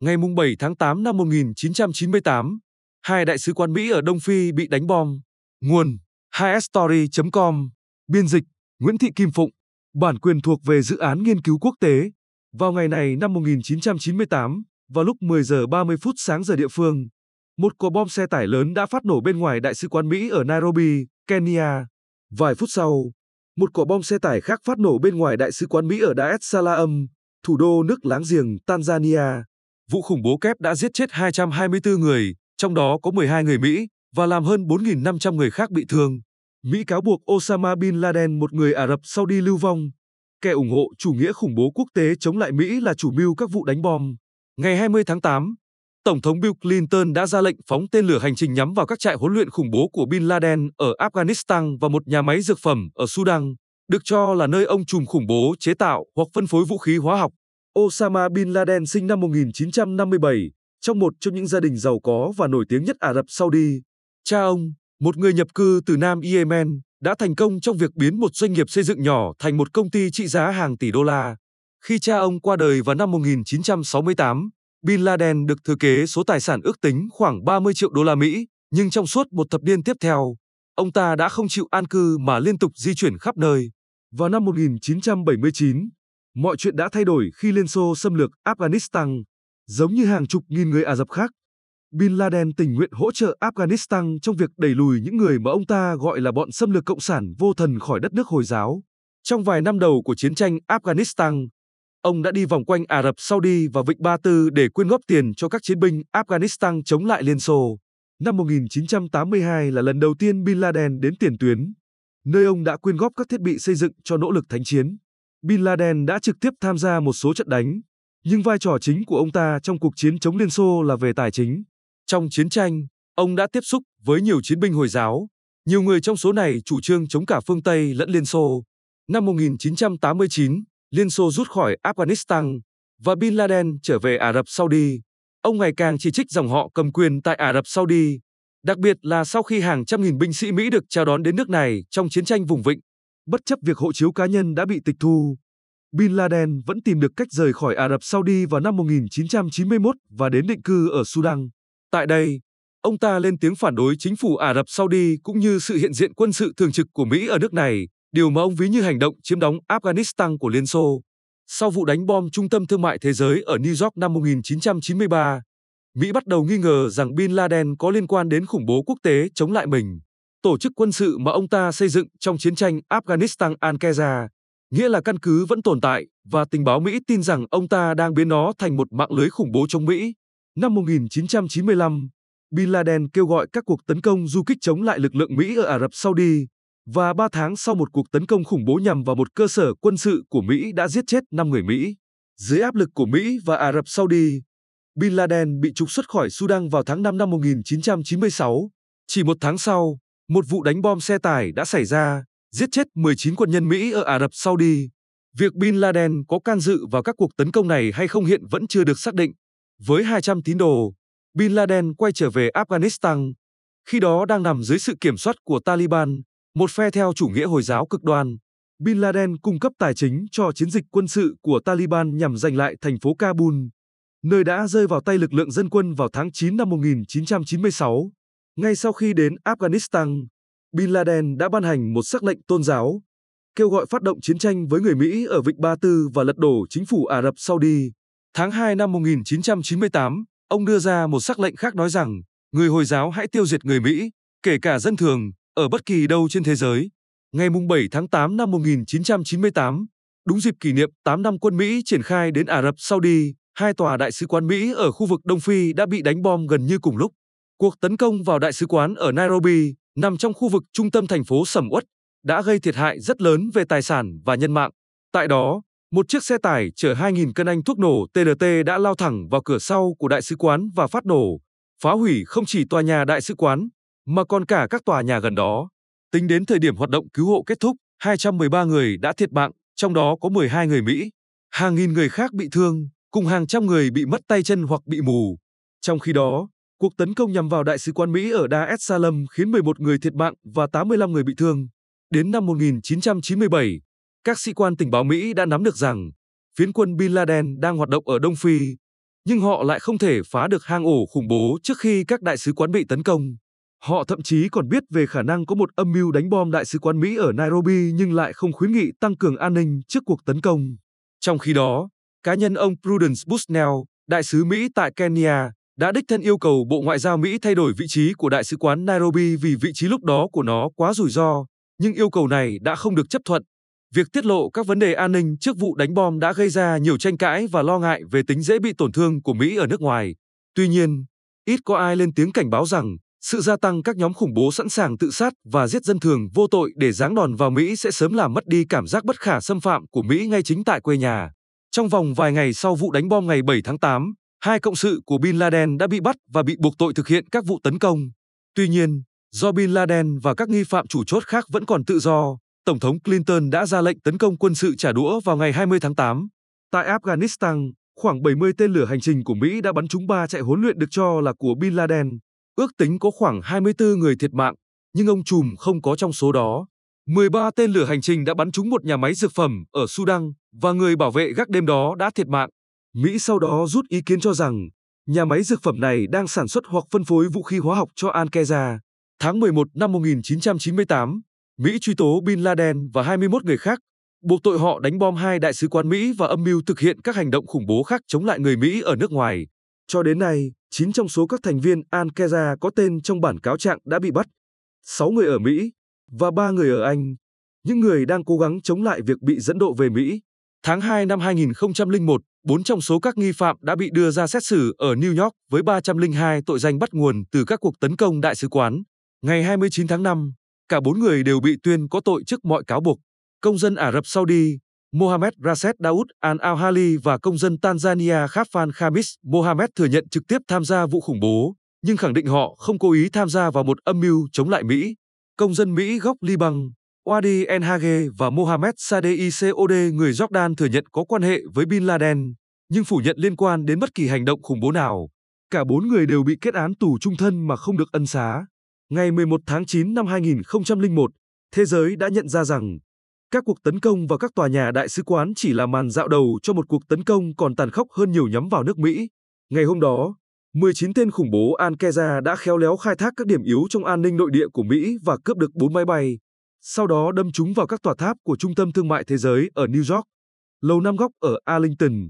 ngày 7 tháng 8 năm 1998, hai đại sứ quán Mỹ ở Đông Phi bị đánh bom. Nguồn 2story.com Biên dịch Nguyễn Thị Kim Phụng Bản quyền thuộc về dự án nghiên cứu quốc tế. Vào ngày này năm 1998, vào lúc 10 giờ 30 phút sáng giờ địa phương, một quả bom xe tải lớn đã phát nổ bên ngoài đại sứ quán Mỹ ở Nairobi, Kenya. Vài phút sau, một quả bom xe tải khác phát nổ bên ngoài đại sứ quán Mỹ ở Dar es Salaam, thủ đô nước láng giềng Tanzania. Vụ khủng bố kép đã giết chết 224 người, trong đó có 12 người Mỹ, và làm hơn 4.500 người khác bị thương. Mỹ cáo buộc Osama Bin Laden, một người Ả Rập Saudi lưu vong. Kẻ ủng hộ chủ nghĩa khủng bố quốc tế chống lại Mỹ là chủ mưu các vụ đánh bom. Ngày 20 tháng 8, Tổng thống Bill Clinton đã ra lệnh phóng tên lửa hành trình nhắm vào các trại huấn luyện khủng bố của Bin Laden ở Afghanistan và một nhà máy dược phẩm ở Sudan, được cho là nơi ông trùm khủng bố chế tạo hoặc phân phối vũ khí hóa học. Osama Bin Laden sinh năm 1957, trong một trong những gia đình giàu có và nổi tiếng nhất Ả Rập Saudi. Cha ông, một người nhập cư từ Nam Yemen, đã thành công trong việc biến một doanh nghiệp xây dựng nhỏ thành một công ty trị giá hàng tỷ đô la. Khi cha ông qua đời vào năm 1968, Bin Laden được thừa kế số tài sản ước tính khoảng 30 triệu đô la Mỹ, nhưng trong suốt một thập niên tiếp theo, ông ta đã không chịu an cư mà liên tục di chuyển khắp nơi. Vào năm 1979, mọi chuyện đã thay đổi khi Liên Xô xâm lược Afghanistan, giống như hàng chục nghìn người Ả Rập khác. Bin Laden tình nguyện hỗ trợ Afghanistan trong việc đẩy lùi những người mà ông ta gọi là bọn xâm lược cộng sản vô thần khỏi đất nước Hồi giáo. Trong vài năm đầu của chiến tranh Afghanistan, ông đã đi vòng quanh Ả Rập Saudi và Vịnh Ba Tư để quyên góp tiền cho các chiến binh Afghanistan chống lại Liên Xô. Năm 1982 là lần đầu tiên Bin Laden đến tiền tuyến, nơi ông đã quyên góp các thiết bị xây dựng cho nỗ lực thánh chiến. Bin Laden đã trực tiếp tham gia một số trận đánh, nhưng vai trò chính của ông ta trong cuộc chiến chống Liên Xô là về tài chính. Trong chiến tranh, ông đã tiếp xúc với nhiều chiến binh Hồi giáo, nhiều người trong số này chủ trương chống cả phương Tây lẫn Liên Xô. Năm 1989, Liên Xô rút khỏi Afghanistan và Bin Laden trở về Ả Rập Saudi. Ông ngày càng chỉ trích dòng họ cầm quyền tại Ả Rập Saudi, đặc biệt là sau khi hàng trăm nghìn binh sĩ Mỹ được chào đón đến nước này trong chiến tranh vùng vịnh. Bất chấp việc hộ chiếu cá nhân đã bị tịch thu, Bin Laden vẫn tìm được cách rời khỏi Ả Rập Saudi vào năm 1991 và đến định cư ở Sudan. Tại đây, ông ta lên tiếng phản đối chính phủ Ả Rập Saudi cũng như sự hiện diện quân sự thường trực của Mỹ ở nước này, điều mà ông ví như hành động chiếm đóng Afghanistan của Liên Xô. Sau vụ đánh bom trung tâm thương mại thế giới ở New York năm 1993, Mỹ bắt đầu nghi ngờ rằng Bin Laden có liên quan đến khủng bố quốc tế chống lại mình. Tổ chức quân sự mà ông ta xây dựng trong chiến tranh Afghanistan Al-Qaeda, nghĩa là căn cứ vẫn tồn tại và tình báo Mỹ tin rằng ông ta đang biến nó thành một mạng lưới khủng bố chống Mỹ. Năm 1995, Bin Laden kêu gọi các cuộc tấn công du kích chống lại lực lượng Mỹ ở Ả Rập Saudi, và ba tháng sau một cuộc tấn công khủng bố nhằm vào một cơ sở quân sự của Mỹ đã giết chết 5 người Mỹ. Dưới áp lực của Mỹ và Ả Rập Saudi, Bin Laden bị trục xuất khỏi Sudan vào tháng 5 năm 1996. Chỉ một tháng sau, một vụ đánh bom xe tải đã xảy ra, giết chết 19 quân nhân Mỹ ở Ả Rập Saudi. Việc Bin Laden có can dự vào các cuộc tấn công này hay không hiện vẫn chưa được xác định. Với 200 tín đồ, Bin Laden quay trở về Afghanistan, khi đó đang nằm dưới sự kiểm soát của Taliban, một phe theo chủ nghĩa Hồi giáo cực đoan. Bin Laden cung cấp tài chính cho chiến dịch quân sự của Taliban nhằm giành lại thành phố Kabul, nơi đã rơi vào tay lực lượng dân quân vào tháng 9 năm 1996. Ngay sau khi đến Afghanistan, Bin Laden đã ban hành một sắc lệnh tôn giáo, kêu gọi phát động chiến tranh với người Mỹ ở Vịnh Ba Tư và lật đổ chính phủ Ả Rập Saudi. Tháng 2 năm 1998, ông đưa ra một sắc lệnh khác nói rằng người Hồi giáo hãy tiêu diệt người Mỹ, kể cả dân thường, ở bất kỳ đâu trên thế giới. Ngày 7 tháng 8 năm 1998, đúng dịp kỷ niệm 8 năm quân Mỹ triển khai đến Ả Rập Saudi, hai tòa đại sứ quán Mỹ ở khu vực Đông Phi đã bị đánh bom gần như cùng lúc. Cuộc tấn công vào đại sứ quán ở Nairobi, nằm trong khu vực trung tâm thành phố sầm uất, đã gây thiệt hại rất lớn về tài sản và nhân mạng. Tại đó, một chiếc xe tải chở 2.000 cân anh thuốc nổ TNT đã lao thẳng vào cửa sau của đại sứ quán và phát nổ, phá hủy không chỉ tòa nhà đại sứ quán, mà còn cả các tòa nhà gần đó. Tính đến thời điểm hoạt động cứu hộ kết thúc, 213 người đã thiệt mạng, trong đó có 12 người Mỹ. Hàng nghìn người khác bị thương, cùng hàng trăm người bị mất tay chân hoặc bị mù. Trong khi đó, cuộc tấn công nhằm vào đại sứ quán Mỹ ở Dar es Salaam khiến 11 người thiệt mạng và 85 người bị thương. Đến năm 1997, các sĩ quan tình báo Mỹ đã nắm được rằng phiến quân Bin Laden đang hoạt động ở Đông Phi. nhưng họ lại không thể phá được hang ổ khủng bố trước khi các đại sứ quán bị tấn công. Họ thậm chí còn biết về khả năng có một âm mưu đánh bom đại sứ quán Mỹ ở Nairobi nhưng lại không khuyến nghị tăng cường an ninh trước cuộc tấn công. Trong khi đó, cá nhân ông Prudence Bushnell, đại sứ Mỹ tại Kenya, đã đích thân yêu cầu Bộ Ngoại giao Mỹ thay đổi vị trí của đại sứ quán Nairobi vì vị trí lúc đó của nó quá rủi ro, nhưng yêu cầu này đã không được chấp thuận. Việc tiết lộ các vấn đề an ninh trước vụ đánh bom đã gây ra nhiều tranh cãi và lo ngại về tính dễ bị tổn thương của Mỹ ở nước ngoài. Tuy nhiên, ít có ai lên tiếng cảnh báo rằng sự gia tăng các nhóm khủng bố sẵn sàng tự sát và giết dân thường vô tội để giáng đòn vào Mỹ sẽ sớm làm mất đi cảm giác bất khả xâm phạm của Mỹ ngay chính tại quê nhà. Trong vòng vài ngày sau vụ đánh bom ngày 7 tháng 8, hai cộng sự của Bin Laden đã bị bắt và bị buộc tội thực hiện các vụ tấn công. Tuy nhiên, do Bin Laden và các nghi phạm chủ chốt khác vẫn còn tự do, Tổng thống Clinton đã ra lệnh tấn công quân sự trả đũa vào ngày 20 tháng 8. Tại Afghanistan, khoảng 70 tên lửa hành trình của Mỹ đã bắn trúng ba chạy huấn luyện được cho là của Bin Laden. Ước tính có khoảng 24 người thiệt mạng, nhưng ông trùm không có trong số đó. 13 tên lửa hành trình đã bắn trúng một nhà máy dược phẩm ở Sudan và người bảo vệ gác đêm đó đã thiệt mạng. Mỹ sau đó rút ý kiến cho rằng nhà máy dược phẩm này đang sản xuất hoặc phân phối vũ khí hóa học cho Al-Qaeda. Tháng 11 năm 1998, Mỹ truy tố Bin Laden và 21 người khác, buộc tội họ đánh bom hai đại sứ quán Mỹ và âm mưu thực hiện các hành động khủng bố khác chống lại người Mỹ ở nước ngoài. Cho đến nay, 9 trong số các thành viên Al-Qaeda có tên trong bản cáo trạng đã bị bắt, 6 người ở Mỹ và 3 người ở Anh, những người đang cố gắng chống lại việc bị dẫn độ về Mỹ. Tháng 2 năm 2001, bốn trong số các nghi phạm đã bị đưa ra xét xử ở New York với 302 tội danh bắt nguồn từ các cuộc tấn công đại sứ quán. Ngày 29 tháng 5, cả bốn người đều bị tuyên có tội trước mọi cáo buộc. Công dân Ả Rập Saudi, Mohamed Rashid Daoud Al-Awhali và công dân Tanzania Khafan Khamis Mohamed thừa nhận trực tiếp tham gia vụ khủng bố, nhưng khẳng định họ không cố ý tham gia vào một âm mưu chống lại Mỹ. Công dân Mỹ gốc Liban, Wadi Enhage và Mohamed Sadei Cod người Jordan thừa nhận có quan hệ với Bin Laden, nhưng phủ nhận liên quan đến bất kỳ hành động khủng bố nào. Cả bốn người đều bị kết án tù trung thân mà không được ân xá. Ngày 11 tháng 9 năm 2001, thế giới đã nhận ra rằng các cuộc tấn công vào các tòa nhà đại sứ quán chỉ là màn dạo đầu cho một cuộc tấn công còn tàn khốc hơn nhiều nhắm vào nước Mỹ. Ngày hôm đó, 19 tên khủng bố Al-Qaeda đã khéo léo khai thác các điểm yếu trong an ninh nội địa của Mỹ và cướp được 4 máy bay, sau đó đâm chúng vào các tòa tháp của Trung tâm Thương mại Thế giới ở New York, Lầu Năm Góc ở Arlington,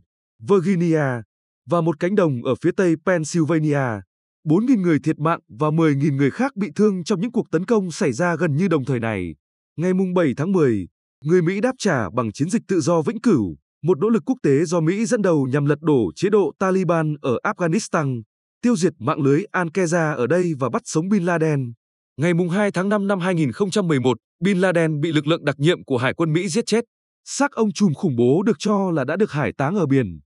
Virginia và một cánh đồng ở phía tây Pennsylvania. 4.000 người thiệt mạng và 10.000 người khác bị thương trong những cuộc tấn công xảy ra gần như đồng thời này. Ngày 7 tháng 10, người Mỹ đáp trả bằng chiến dịch tự do vĩnh cửu, một nỗ lực quốc tế do Mỹ dẫn đầu nhằm lật đổ chế độ Taliban ở Afghanistan, tiêu diệt mạng lưới Al-Qaeda ở đây và bắt sống Bin Laden. Ngày 2 tháng 5 năm 2011, Bin Laden bị lực lượng đặc nhiệm của Hải quân Mỹ giết chết. Xác ông trùm khủng bố được cho là đã được hải táng ở biển.